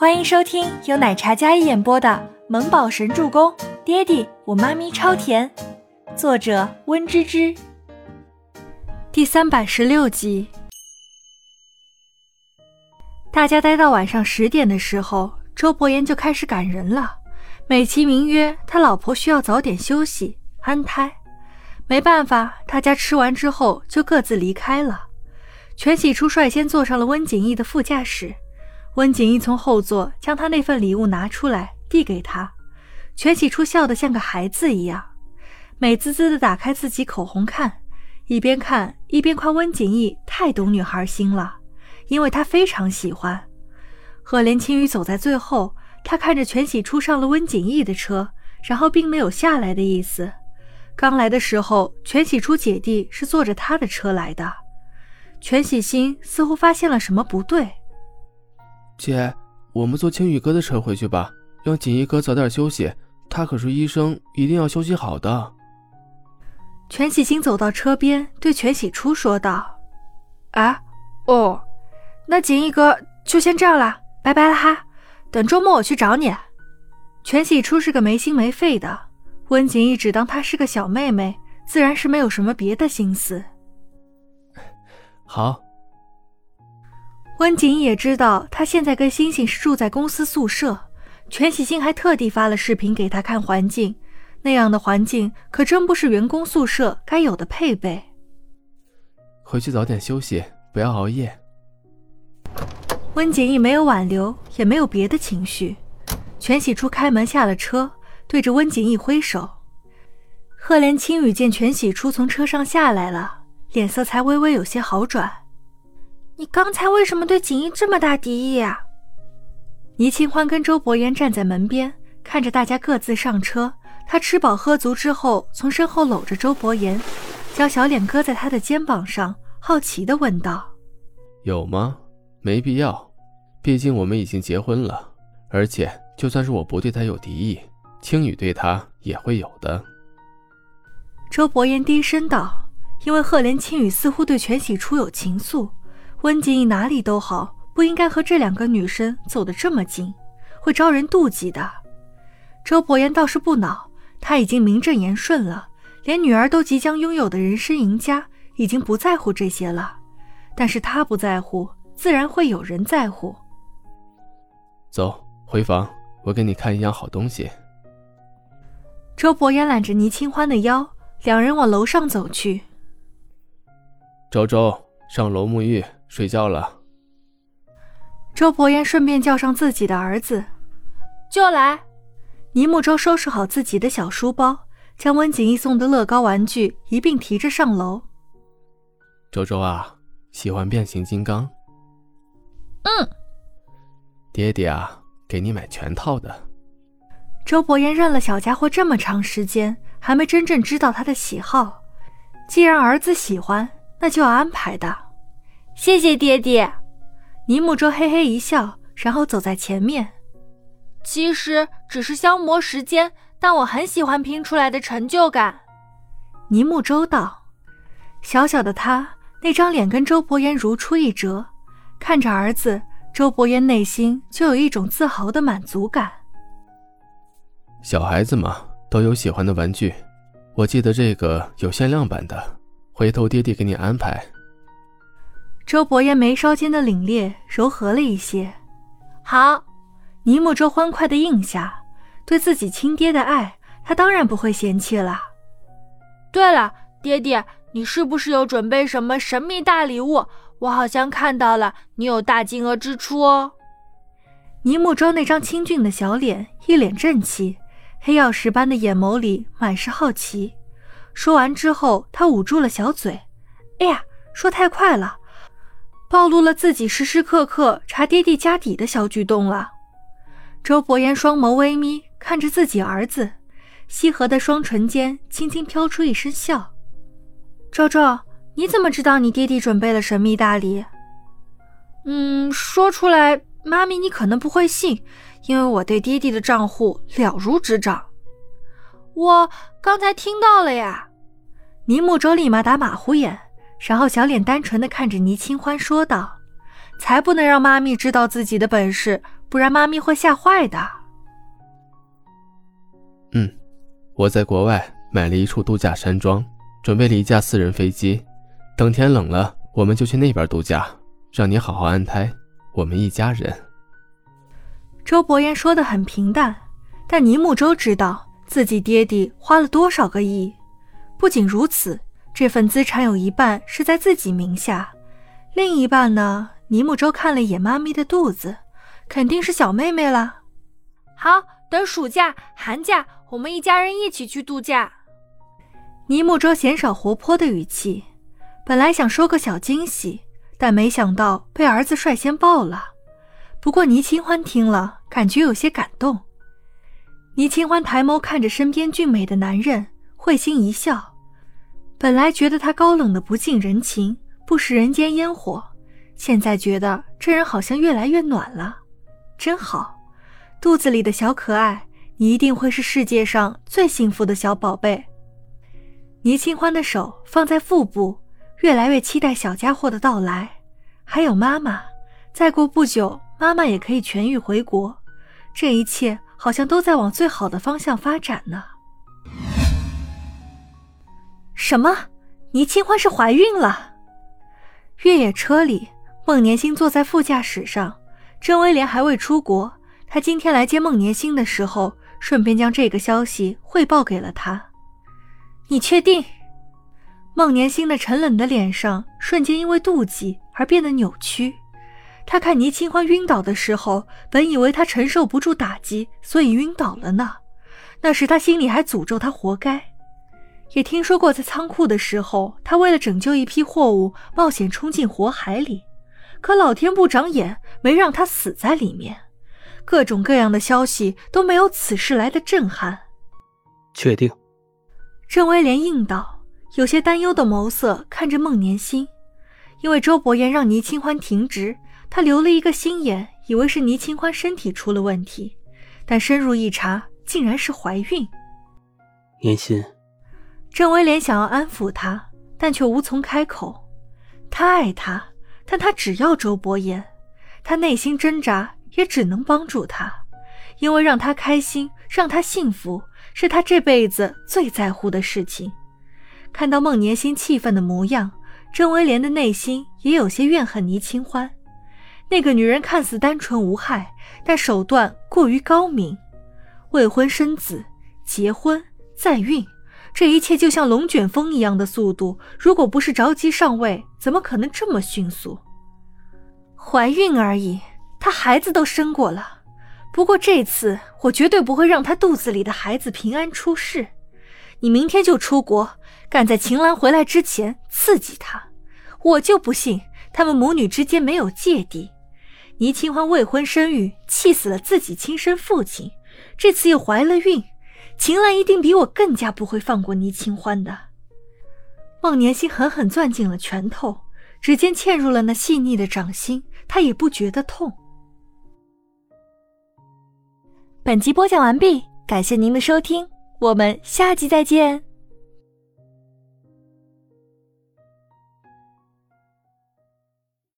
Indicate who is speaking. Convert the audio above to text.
Speaker 1: 欢迎收听由奶茶嘉一演播的《萌宝神助攻》，爹地我妈咪超甜，作者温芝芝。第三百十六集。大家待到晚上十点的时候，周伯言就开始赶人了，美其名曰他老婆需要早点休息安胎。没办法，大家吃完之后就各自离开了。全喜初率先坐上了温景逸的副驾驶。温景逸从后座将他那份礼物拿出来，递给他。全喜初笑得像个孩子一样，美滋滋地打开自己口红看，一边看一边夸温景逸太懂女孩心了，因为他非常喜欢。赫连青羽走在最后，他看着全喜初上了温景逸的车，然后并没有下来的意思。刚来的时候，全喜初姐弟是坐着他的车来的，全喜心似乎发现了什么不对。
Speaker 2: 姐，我们坐青宇哥的车回去吧，让锦衣哥早点休息。他可是医生，一定要休息好的。
Speaker 1: 全喜星走到车边，对全喜初说道：“啊，哦，那锦衣哥就先这样了，拜拜了哈。等周末我去找你。”全喜初是个没心没肺的，温景逸只当她是个小妹妹，自然是没有什么别的心思。
Speaker 2: 好。
Speaker 1: 温景逸也知道他现在跟星星是住在公司宿舍，全喜星还特地发了视频给他看环境，那样的环境可真不是员工宿舍该有的配备。
Speaker 2: 回去早点休息，不要熬夜。
Speaker 1: 温景逸没有挽留，也没有别的情绪。全喜初开门下了车，对着温景逸挥手。赫连青雨见全喜初从车上下来了，脸色才微微有些好转。你刚才为什么对锦衣这么大敌意啊？倪清欢跟周伯言站在门边，看着大家各自上车。他吃饱喝足之后，从身后搂着周伯言，将小脸搁在他的肩膀上，好奇地问道：“
Speaker 2: 有吗？没必要，毕竟我们已经结婚了。而且，就算是我不对他有敌意，青雨对他也会有的。”
Speaker 1: 周伯言低声道：“因为赫连青雨似乎对全喜初有情愫。”温景逸哪里都好，不应该和这两个女生走得这么近，会招人妒忌的。周伯言倒是不恼，他已经名正言顺了，连女儿都即将拥有的人生赢家，已经不在乎这些了。但是他不在乎，自然会有人在乎。
Speaker 2: 走，回房，我给你看一样好东西。
Speaker 1: 周伯言揽着倪清欢的腰，两人往楼上走去。
Speaker 2: 周周，上楼沐浴。睡觉了。
Speaker 1: 周伯言顺便叫上自己的儿子，就来。倪木舟收拾好自己的小书包，将温景逸送的乐高玩具一并提着上楼。
Speaker 2: 周周啊，喜欢变形金刚？
Speaker 1: 嗯。
Speaker 2: 爹爹啊，给你买全套的。
Speaker 1: 周伯言认了小家伙这么长时间，还没真正知道他的喜好。既然儿子喜欢，那就要安排的。谢谢爹爹，尼木舟嘿嘿一笑，然后走在前面。其实只是消磨时间，但我很喜欢拼出来的成就感。尼木舟道：“小小的他那张脸跟周伯言如出一辙，看着儿子，周伯言内心就有一种自豪的满足感。
Speaker 2: 小孩子嘛，都有喜欢的玩具。我记得这个有限量版的，回头爹爹给你安排。”
Speaker 1: 周伯言眉梢间的凛冽柔和了一些。好，尼木舟欢快的应下，对自己亲爹的爱，他当然不会嫌弃了。对了，爹爹，你是不是有准备什么神秘大礼物？我好像看到了，你有大金额支出哦。尼木舟那张清俊的小脸，一脸正气，黑曜石般的眼眸里满是好奇。说完之后，他捂住了小嘴。哎呀，说太快了。暴露了自己时时刻刻查爹地家底的小举动了。周伯言双眸微眯，看着自己儿子，翕合的双唇间轻轻飘出一声笑。周周，你怎么知道你爹地准备了神秘大礼？嗯，说出来，妈咪你可能不会信，因为我对爹地的账户了如指掌。我刚才听到了呀。尼木舟立马打马虎眼。然后，小脸单纯的看着倪清欢说道：“才不能让妈咪知道自己的本事，不然妈咪会吓坏的。
Speaker 2: 嗯，我在国外买了一处度假山庄，准备了一架私人飞机，等天冷了，我们就去那边度假，让你好好安胎，我们一家人。
Speaker 1: 周伯言说的很平淡，但倪木舟知道自己爹地花了多少个亿。不仅如此，这份资产有一半是在自己名下，另一半呢？倪木舟看了一眼妈咪的肚子，肯定是小妹妹了。
Speaker 3: 好，等暑假、寒假，我们一家人一起去度假。
Speaker 1: 倪木舟鲜少活泼的语气，本来想说个小惊喜，但没想到被儿子率先爆了。不过倪清欢听了，感觉有些感动。倪清欢抬眸看着身边俊美的男人，会心一笑。本来觉得他高冷的不近人情，不食人间烟火。现在觉得这人好像越来越暖了，真好。肚子里的小可爱，你一定会是世界上最幸福的小宝贝。倪清欢的手放在腹部，越来越期待小家伙的到来。还有妈妈，再过不久，妈妈也可以痊愈回国。这一切好像都在往最好的方向发展呢。什么？倪清欢是怀孕了？越野车里。孟年星坐在副驾驶上，郑威廉还未出国。他今天来接孟年星的时候，顺便将这个消息汇报给了他。你确定？孟年星的沉冷的脸上瞬间因为妒忌而变得扭曲。他看倪清欢晕倒的时候，本以为他承受不住打击，所以晕倒了呢。那时他心里还诅咒他活该。也听说过，在仓库的时候，他为了拯救一批货物，冒险冲进火海里。可老天不长眼，没让他死在里面。各种各样的消息都没有此事来的震撼。
Speaker 4: 确定。
Speaker 1: 郑威廉应道，有些担忧的眸色看着孟年心。因为周伯言让倪清欢停职，他留了一个心眼，以为是倪清欢身体出了问题，但深入一查，竟然是怀孕。
Speaker 4: 年心，
Speaker 1: 郑威廉想要安抚他，但却无从开口。他爱他。但他只要周伯言，他内心挣扎，也只能帮助他，因为让他开心，让他幸福，是他这辈子最在乎的事情。看到孟年心气愤的模样，郑威廉的内心也有些怨恨倪清欢。那个女人看似单纯无害，但手段过于高明。未婚生子，结婚再孕，这一切就像龙卷风一样的速度，如果不是着急上位。怎么可能这么迅速？怀孕而已，她孩子都生过了。不过这次我绝对不会让她肚子里的孩子平安出世。你明天就出国，赶在秦岚回来之前刺激她。我就不信他们母女之间没有芥蒂。倪清欢未婚生育，气死了自己亲生父亲，这次又怀了孕，秦岚一定比我更加不会放过倪清欢的。孟年心狠狠攥紧了拳头，指尖嵌入了那细腻的掌心，他也不觉得痛。本集播讲完毕，感谢您的收听，我们下集再见。